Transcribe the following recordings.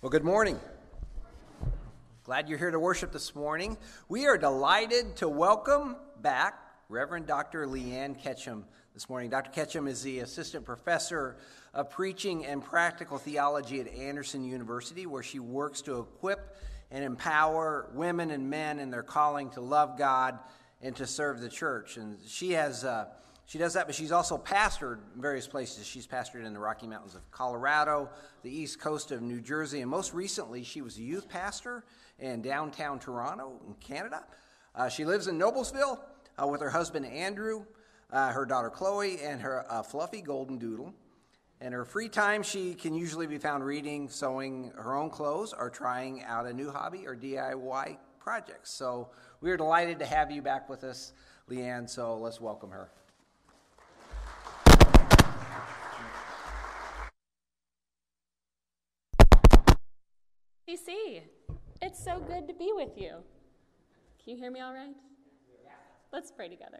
Well, good morning. Glad you're here to worship this morning. We are delighted to welcome back Reverend Dr. Leanne Ketchum this morning. Dr. Ketchum is the assistant professor of preaching and practical theology at Anderson University, where she works to equip and empower women and men in their calling to love God and to serve the church. And she has. Uh, she does that, but she's also pastored in various places. She's pastored in the Rocky Mountains of Colorado, the east coast of New Jersey, and most recently, she was a youth pastor in downtown Toronto in Canada. Uh, she lives in Noblesville uh, with her husband Andrew, uh, her daughter Chloe, and her uh, fluffy golden doodle. In her free time, she can usually be found reading, sewing her own clothes, or trying out a new hobby or DIY projects. So we are delighted to have you back with us, Leanne. So let's welcome her. ECC, it's so good to be with you. Can you hear me all right? Let's pray together.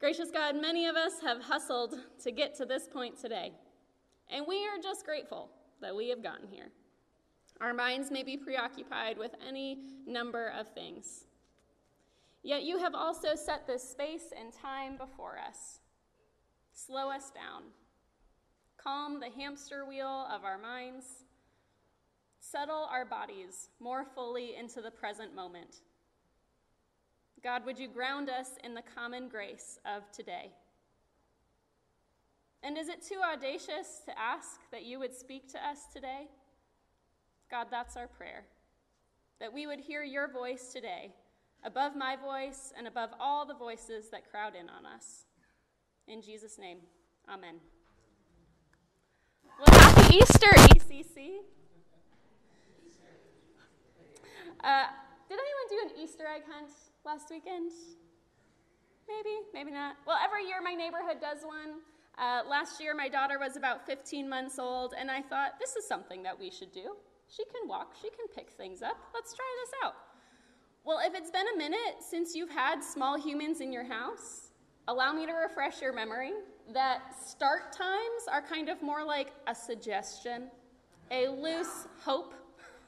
Gracious God, many of us have hustled to get to this point today, and we are just grateful that we have gotten here. Our minds may be preoccupied with any number of things. Yet you have also set this space and time before us. Slow us down. Calm the hamster wheel of our minds settle our bodies more fully into the present moment. God, would you ground us in the common grace of today? And is it too audacious to ask that you would speak to us today? God, that's our prayer. That we would hear your voice today, above my voice and above all the voices that crowd in on us. In Jesus' name, amen. Well, happy Easter, ECC. Uh, did anyone do an Easter egg hunt last weekend? Maybe, maybe not. Well, every year my neighborhood does one. Uh, last year my daughter was about 15 months old, and I thought, this is something that we should do. She can walk, she can pick things up. Let's try this out. Well, if it's been a minute since you've had small humans in your house, allow me to refresh your memory that start times are kind of more like a suggestion, a loose hope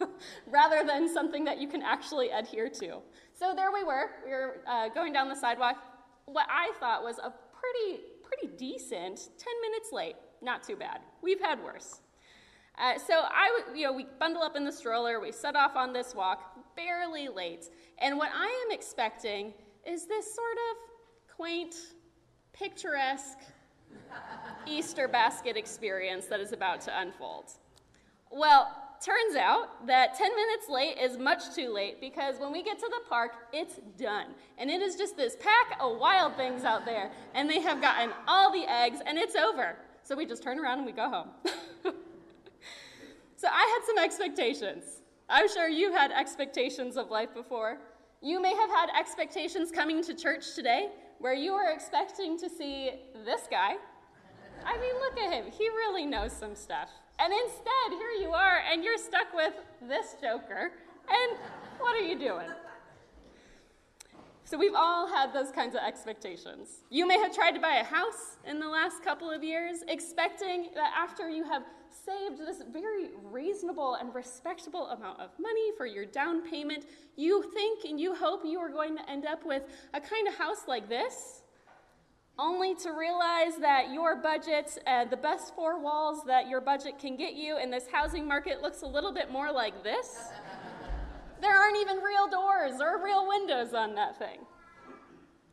rather than something that you can actually adhere to. So there we were. We were uh, going down the sidewalk. What I thought was a pretty, pretty decent 10 minutes late. Not too bad. We've had worse. Uh, so I, you know, we bundle up in the stroller. We set off on this walk, barely late. And what I am expecting is this sort of quaint, picturesque Easter basket experience that is about to unfold. Well, turns out that 10 minutes late is much too late because when we get to the park, it's done. And it is just this pack of wild things out there. And they have gotten all the eggs, and it's over. So we just turn around and we go home. so I had some expectations. I'm sure you've had expectations of life before. You may have had expectations coming to church today where you were expecting to see this guy. I mean, look at him. He really knows some stuff. And instead, here you are, and you're stuck with this joker. And what are you doing? So, we've all had those kinds of expectations. You may have tried to buy a house in the last couple of years, expecting that after you have saved this very reasonable and respectable amount of money for your down payment, you think and you hope you are going to end up with a kind of house like this only to realize that your budget, uh, the best four walls that your budget can get you in this housing market, looks a little bit more like this. there aren't even real doors or real windows on that thing.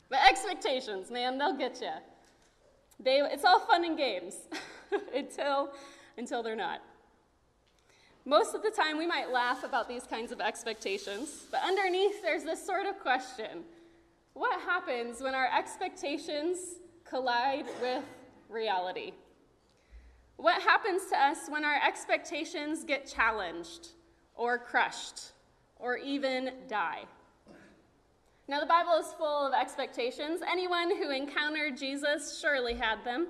But expectations, man, they'll get you. They, it's all fun and games until, until they're not. Most of the time, we might laugh about these kinds of expectations, but underneath, there's this sort of question what happens when our expectations collide with reality? What happens to us when our expectations get challenged or crushed or even die? Now, the Bible is full of expectations. Anyone who encountered Jesus surely had them.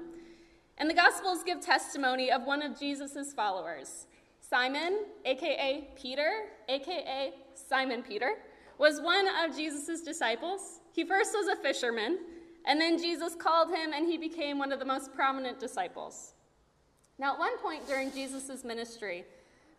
And the Gospels give testimony of one of Jesus' followers, Simon, aka Peter, aka Simon Peter, was one of Jesus' disciples. He first was a fisherman, and then Jesus called him, and he became one of the most prominent disciples. Now, at one point during Jesus' ministry,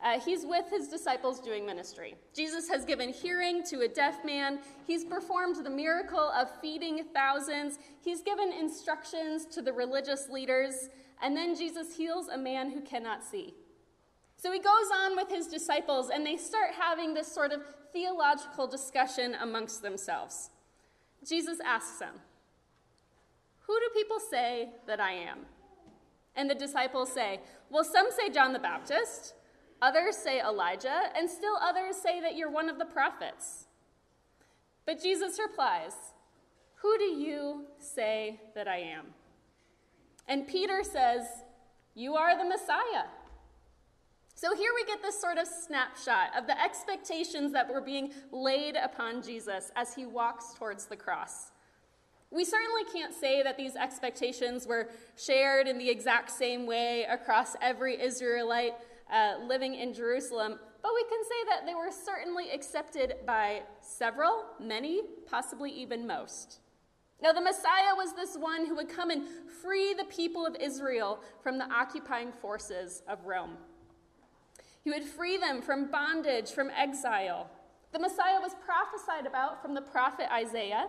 Uh, he's with his disciples doing ministry. Jesus has given hearing to a deaf man. He's performed the miracle of feeding thousands. He's given instructions to the religious leaders. And then Jesus heals a man who cannot see. So he goes on with his disciples, and they start having this sort of theological discussion amongst themselves. Jesus asks them, Who do people say that I am? And the disciples say, Well, some say John the Baptist. Others say Elijah, and still others say that you're one of the prophets. But Jesus replies, Who do you say that I am? And Peter says, You are the Messiah. So here we get this sort of snapshot of the expectations that were being laid upon Jesus as he walks towards the cross. We certainly can't say that these expectations were shared in the exact same way across every Israelite uh, living in Jerusalem, but we can say that they were certainly accepted by several, many, possibly even most. Now, the Messiah was this one who would come and free the people of Israel from the occupying forces of Rome. He would free them from bondage, from exile. The Messiah was prophesied about from the prophet Isaiah.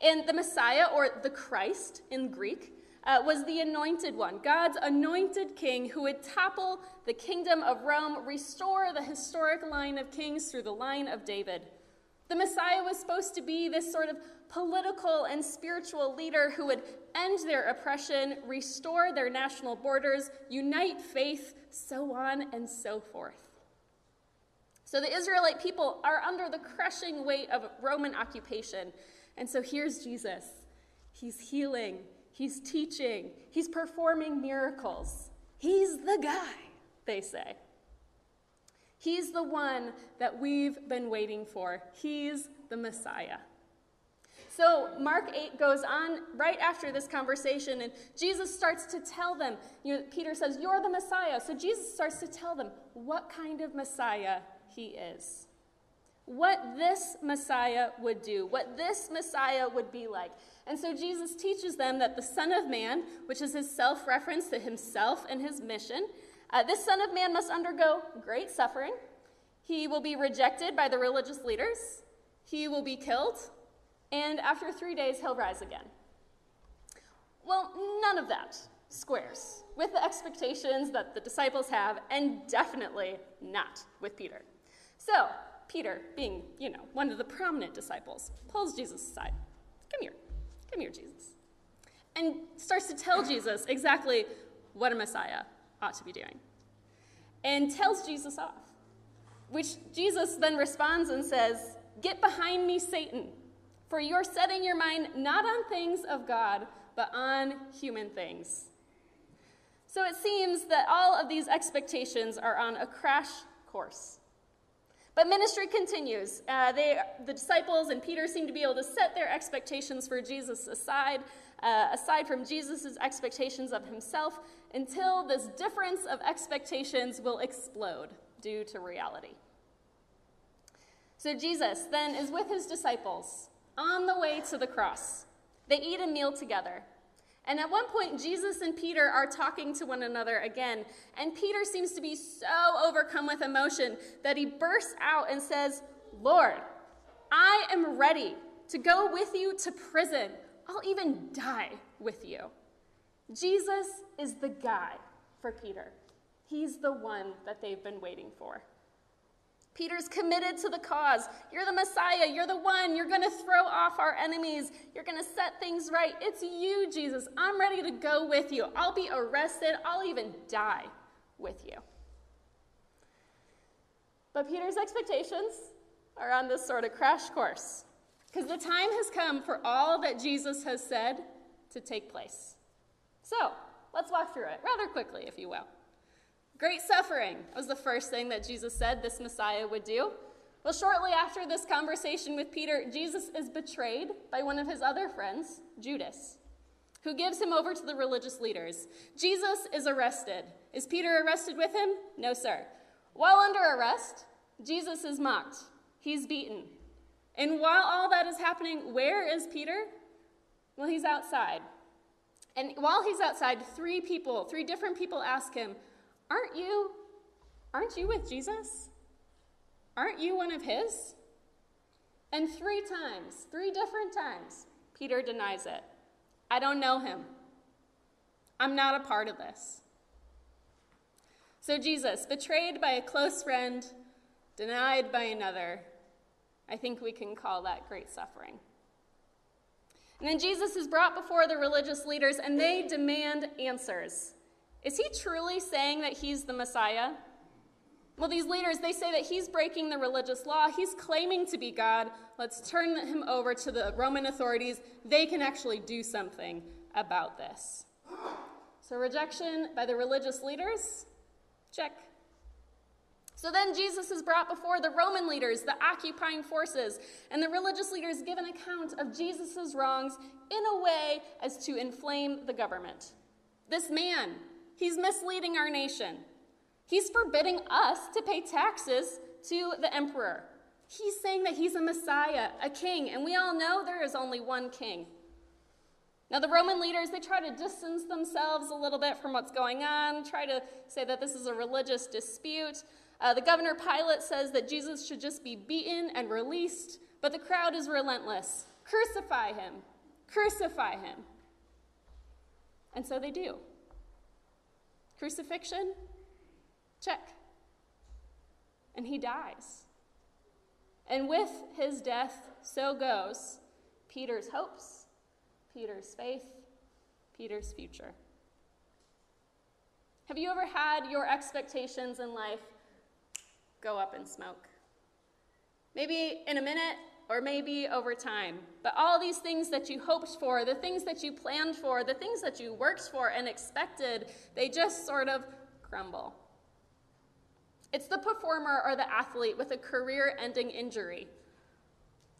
And the Messiah, or the Christ in Greek, uh, was the anointed one, God's anointed king who would topple the kingdom of Rome, restore the historic line of kings through the line of David. The Messiah was supposed to be this sort of political and spiritual leader who would end their oppression, restore their national borders, unite faith, so on and so forth. So the Israelite people are under the crushing weight of Roman occupation. And so here's Jesus. He's healing, He's teaching, he's performing miracles. He's the guy, they say. He's the one that we've been waiting for. He's the Messiah. So Mark 8 goes on right after this conversation, and Jesus starts to tell them, you know, Peter says, You're the Messiah. So Jesus starts to tell them what kind of Messiah he is. What this Messiah would do, what this Messiah would be like. And so Jesus teaches them that the Son of Man, which is his self reference to himself and his mission, uh, this Son of Man must undergo great suffering. He will be rejected by the religious leaders. He will be killed. And after three days, he'll rise again. Well, none of that squares with the expectations that the disciples have, and definitely not with Peter. So, Peter, being, you know, one of the prominent disciples, pulls Jesus aside. Come here. Come here, Jesus. And starts to tell Jesus exactly what a Messiah ought to be doing. And tells Jesus off. Which Jesus then responds and says, Get behind me, Satan, for you're setting your mind not on things of God, but on human things. So it seems that all of these expectations are on a crash course. But ministry continues. Uh, they, the disciples and Peter seem to be able to set their expectations for Jesus aside, uh, aside from Jesus' expectations of himself, until this difference of expectations will explode due to reality. So Jesus then is with his disciples on the way to the cross. They eat a meal together. And at one point, Jesus and Peter are talking to one another again. And Peter seems to be so overcome with emotion that he bursts out and says, Lord, I am ready to go with you to prison. I'll even die with you. Jesus is the guy for Peter. He's the one that they've been waiting for. Peter's committed to the cause. You're the Messiah. You're the one. You're going to throw off our enemies. You're going to set things right. It's you, Jesus. I'm ready to go with you. I'll be arrested. I'll even die with you. But Peter's expectations are on this sort of crash course because the time has come for all that Jesus has said to take place. So let's walk through it rather quickly, if you will. Great suffering was the first thing that Jesus said this Messiah would do. Well, shortly after this conversation with Peter, Jesus is betrayed by one of his other friends, Judas, who gives him over to the religious leaders. Jesus is arrested. Is Peter arrested with him? No, sir. While under arrest, Jesus is mocked. He's beaten. And while all that is happening, where is Peter? Well, he's outside. And while he's outside, three people, three different people ask him, Aren't you Aren't you with Jesus? Aren't you one of his? And three times, three different times, Peter denies it. I don't know him. I'm not a part of this. So, Jesus, betrayed by a close friend, denied by another, I think we can call that great suffering. And then Jesus is brought before the religious leaders and they demand answers. Is he truly saying that he's the Messiah? Well, these leaders, they say that he's breaking the religious law. He's claiming to be God. Let's turn him over to the Roman authorities. They can actually do something about this. So, rejection by the religious leaders? Check. So then Jesus is brought before the Roman leaders, the occupying forces, and the religious leaders give an account of Jesus' wrongs in a way as to inflame the government. This man, he's misleading our nation. He's forbidding us to pay taxes to the emperor. He's saying that he's a Messiah, a king, and we all know there is only one king. Now, the Roman leaders, they try to distance themselves a little bit from what's going on, try to say that this is a religious dispute. Uh, the governor Pilate says that Jesus should just be beaten and released, but the crowd is relentless. Crucify him! Crucify him! And so they do. Crucifixion? Check. And he dies. And with his death, so goes Peter's hopes, Peter's faith, Peter's future. Have you ever had your expectations in life go up in smoke? Maybe in a minute or maybe over time. But all these things that you hoped for, the things that you planned for, the things that you worked for and expected, they just sort of crumble. It's the performer or the athlete with a career ending injury.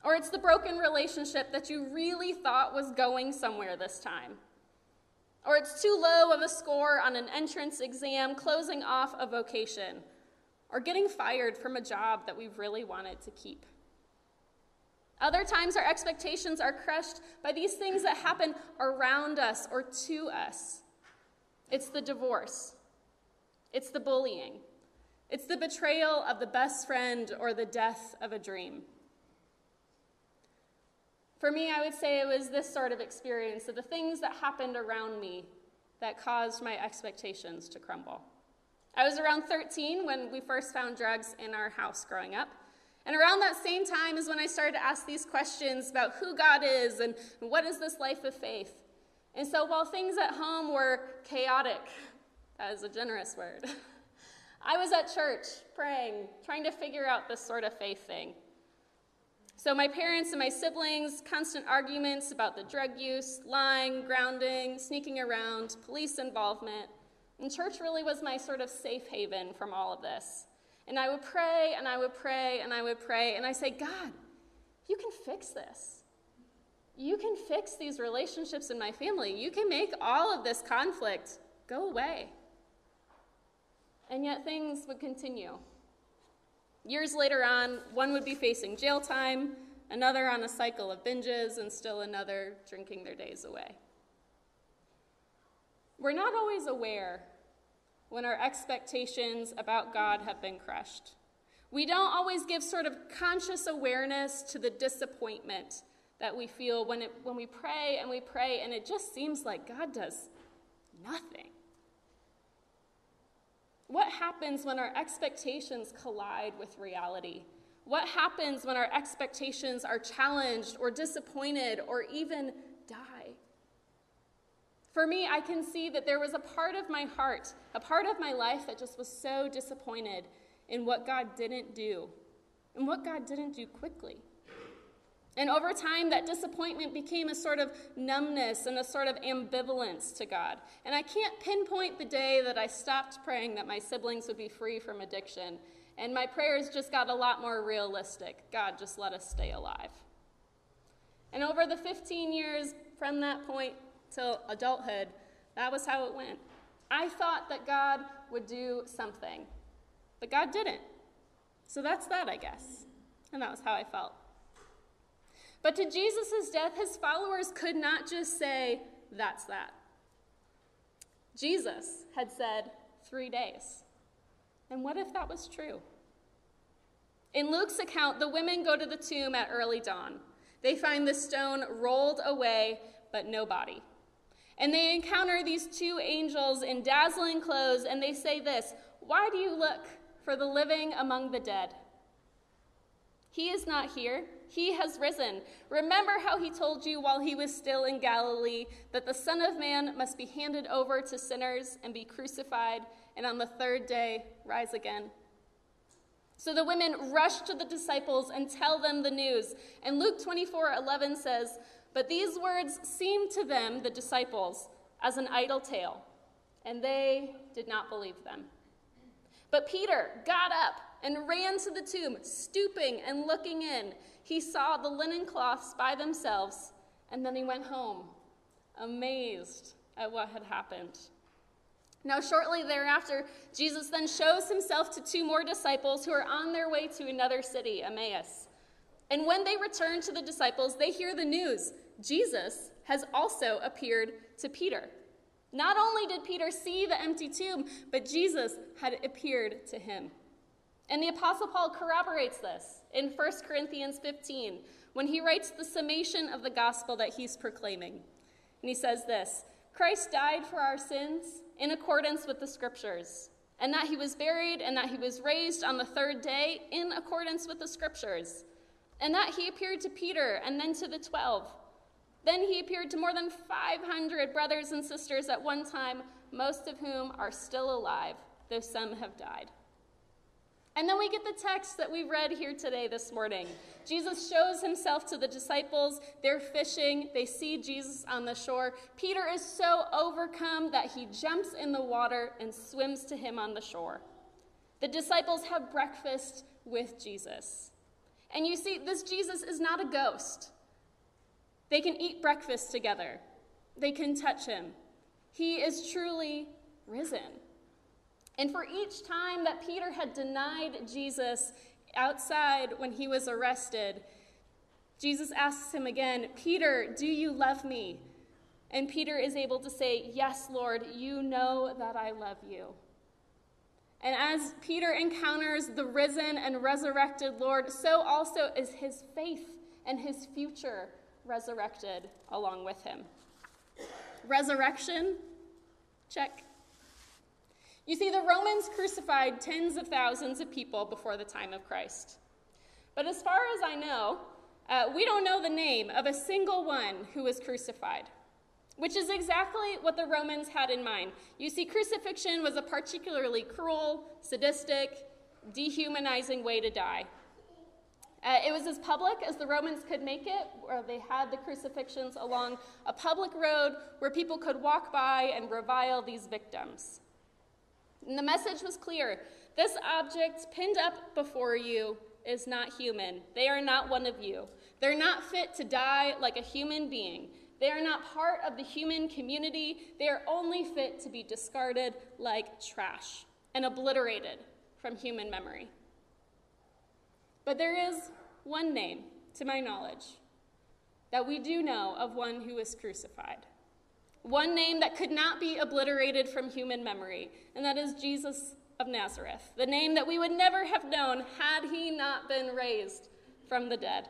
Or it's the broken relationship that you really thought was going somewhere this time. Or it's too low of a score on an entrance exam, closing off a vocation. Or getting fired from a job that we really wanted to keep. Other times, our expectations are crushed by these things that happen around us or to us. It's the divorce, it's the bullying, it's the betrayal of the best friend or the death of a dream. For me, I would say it was this sort of experience of the things that happened around me that caused my expectations to crumble. I was around 13 when we first found drugs in our house growing up. And around that same time is when I started to ask these questions about who God is and what is this life of faith. And so while things at home were chaotic, that is a generous word. I was at church praying, trying to figure out this sort of faith thing. So, my parents and my siblings, constant arguments about the drug use, lying, grounding, sneaking around, police involvement. And church really was my sort of safe haven from all of this. And I would pray and I would pray and I would pray, and I say, God, you can fix this. You can fix these relationships in my family. You can make all of this conflict go away. And yet things would continue. Years later on, one would be facing jail time, another on a cycle of binges, and still another drinking their days away. We're not always aware when our expectations about God have been crushed. We don't always give sort of conscious awareness to the disappointment that we feel when, it, when we pray and we pray, and it just seems like God does nothing. What happens when our expectations collide with reality? What happens when our expectations are challenged or disappointed or even? For me, I can see that there was a part of my heart, a part of my life that just was so disappointed in what God didn't do and what God didn't do quickly. And over time, that disappointment became a sort of numbness and a sort of ambivalence to God. And I can't pinpoint the day that I stopped praying that my siblings would be free from addiction. And my prayers just got a lot more realistic. God, just let us stay alive. And over the 15 years from that point till adulthood, that was how it went. I thought that God would do something, but God didn't. So that's that, I guess. And that was how I felt. But to Jesus' death, his followers could not just say, That's that. Jesus had said, Three days. And what if that was true? In Luke's account, the women go to the tomb at early dawn. They find the stone rolled away, but no body. And they encounter these two angels in dazzling clothes, and they say this Why do you look for the living among the dead? He is not here. He has risen. Remember how he told you while he was still in Galilee that the Son of Man must be handed over to sinners and be crucified, and on the third day rise again. So the women rush to the disciples and tell them the news. And Luke 24 11 says, But these words seemed to them, the disciples, as an idle tale, and they did not believe them. But Peter got up and ran to the tomb, stooping and looking in. He saw the linen cloths by themselves, and then he went home, amazed at what had happened. Now, shortly thereafter, Jesus then shows himself to two more disciples who are on their way to another city, Emmaus. And when they return to the disciples, they hear the news Jesus has also appeared to Peter. Not only did Peter see the empty tomb, but Jesus had appeared to him. And the Apostle Paul corroborates this in 1 Corinthians 15 when he writes the summation of the gospel that he's proclaiming. And he says this Christ died for our sins in accordance with the scriptures, and that he was buried, and that he was raised on the third day in accordance with the scriptures, and that he appeared to Peter and then to the twelve. Then he appeared to more than 500 brothers and sisters at one time, most of whom are still alive, though some have died. And then we get the text that we've read here today, this morning. Jesus shows himself to the disciples. They're fishing. They see Jesus on the shore. Peter is so overcome that he jumps in the water and swims to him on the shore. The disciples have breakfast with Jesus. And you see, this Jesus is not a ghost. They can eat breakfast together, they can touch him. He is truly risen. And for each time that Peter had denied Jesus outside when he was arrested, Jesus asks him again, Peter, do you love me? And Peter is able to say, Yes, Lord, you know that I love you. And as Peter encounters the risen and resurrected Lord, so also is his faith and his future resurrected along with him. Resurrection? Check. You see, the Romans crucified tens of thousands of people before the time of Christ. But as far as I know, uh, we don't know the name of a single one who was crucified, which is exactly what the Romans had in mind. You see, crucifixion was a particularly cruel, sadistic, dehumanizing way to die. Uh, it was as public as the Romans could make it, where they had the crucifixions along a public road where people could walk by and revile these victims. And the message was clear this object pinned up before you is not human. They are not one of you. They're not fit to die like a human being. They are not part of the human community. They are only fit to be discarded like trash and obliterated from human memory. But there is one name, to my knowledge, that we do know of one who was crucified one name that could not be obliterated from human memory, and that is Jesus of Nazareth, the name that we would never have known had he not been raised from the dead.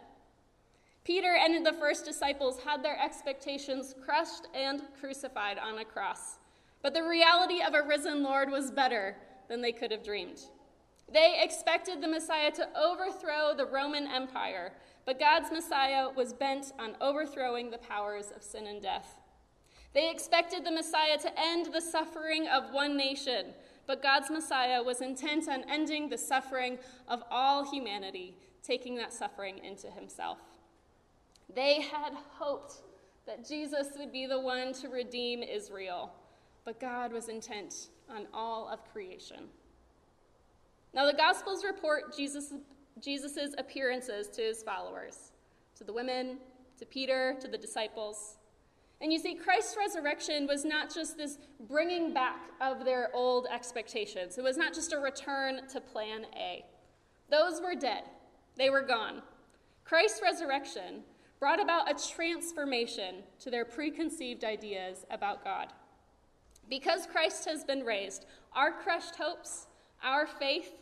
Peter and the first disciples had their expectations crushed and crucified on a cross. But the reality of a risen Lord was better than they could have dreamed. They expected the Messiah to overthrow the Roman Empire, but God's Messiah was bent on overthrowing the powers of sin and death. They expected the Messiah to end the suffering of one nation, but God's Messiah was intent on ending the suffering of all humanity, taking that suffering into himself. They had hoped that Jesus would be the one to redeem Israel, but God was intent on all of creation. Now, the Gospels report Jesus' Jesus's appearances to his followers, to the women, to Peter, to the disciples. And you see, Christ's resurrection was not just this bringing back of their old expectations, it was not just a return to plan A. Those were dead, they were gone. Christ's resurrection brought about a transformation to their preconceived ideas about God. Because Christ has been raised, our crushed hopes, Our faith,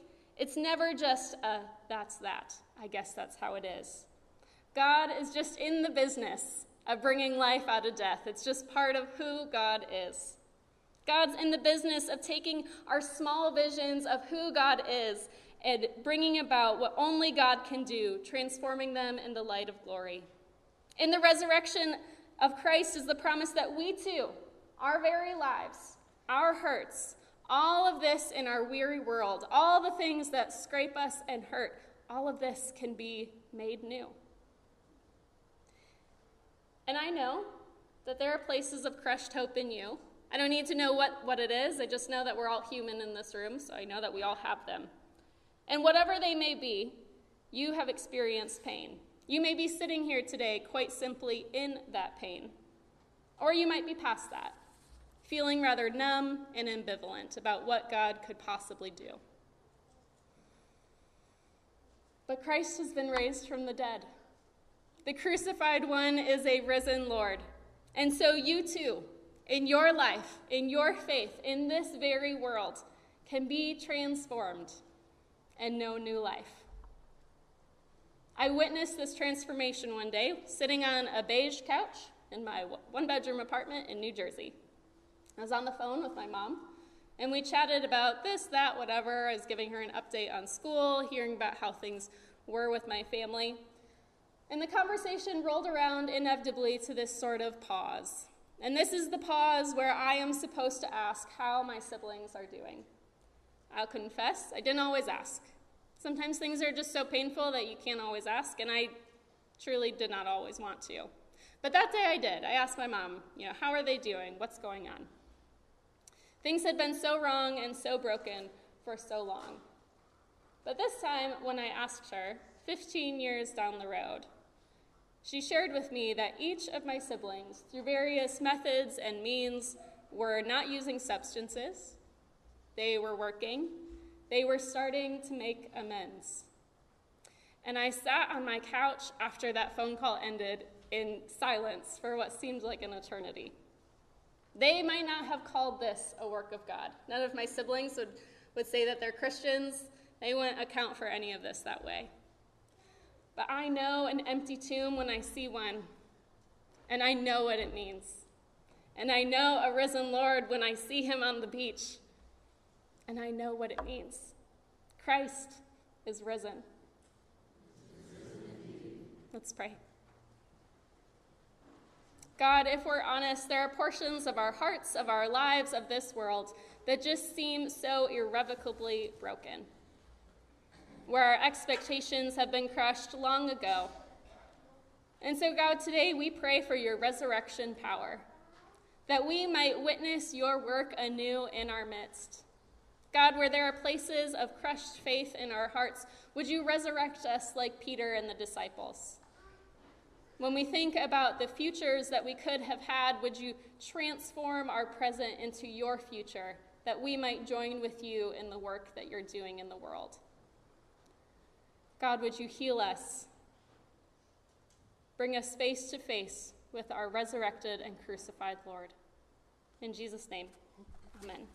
it's never just a that's that. I guess that's how it is. God is just in the business of bringing life out of death. It's just part of who God is. God's in the business of taking our small visions of who God is and bringing about what only God can do, transforming them in the light of glory. In the resurrection of Christ is the promise that we too, our very lives, our hurts, all of this in our weary world, all the things that scrape us and hurt, all of this can be made new. And I know that there are places of crushed hope in you. I don't need to know what, what it is. I just know that we're all human in this room, so I know that we all have them. And whatever they may be, you have experienced pain. You may be sitting here today quite simply in that pain. Or you might be past that, feeling rather numb and ambivalent about what God could possibly do. But Christ has been raised from the dead. The crucified one is a risen Lord. And so you too, in your life, in your faith, in this very world, can be transformed and know new life. I witnessed this transformation one day sitting on a beige couch in my one bedroom apartment in New Jersey. I was on the phone with my mom, and we chatted about this, that, whatever. I was giving her an update on school, hearing about how things were with my family. And the conversation rolled around inevitably to this sort of pause. And this is the pause where I am supposed to ask how my siblings are doing. I'll confess, I didn't always ask. Sometimes things are just so painful that you can't always ask, and I truly did not always want to. But that day I did. I asked my mom, you know, how are they doing? What's going on? Things had been so wrong and so broken for so long. But this time, when I asked her, 15 years down the road, she shared with me that each of my siblings, through various methods and means, were not using substances, they were working, they were starting to make amends. And I sat on my couch after that phone call ended in silence for what seemed like an eternity. They might not have called this a work of God. None of my siblings would, would say that they're Christians. They wouldn't account for any of this that way. But I know an empty tomb when I see one, and I know what it means. And I know a risen Lord when I see him on the beach, and I know what it means. Christ is risen. Let's pray. God, if we're honest, there are portions of our hearts, of our lives, of this world that just seem so irrevocably broken where our expectations have been crushed long ago. And so, God, today we pray for your resurrection power, that we might witness your work anew in our midst. God, where there are places of crushed faith in our hearts, would you resurrect us like Peter and the disciples? When we think about the futures that we could have had, would you transform our present into your future, that we might join with you in the work that you're doing in the world? God, would you heal us? Bring us face to face with our resurrected and crucified Lord. In Jesus' name, amen.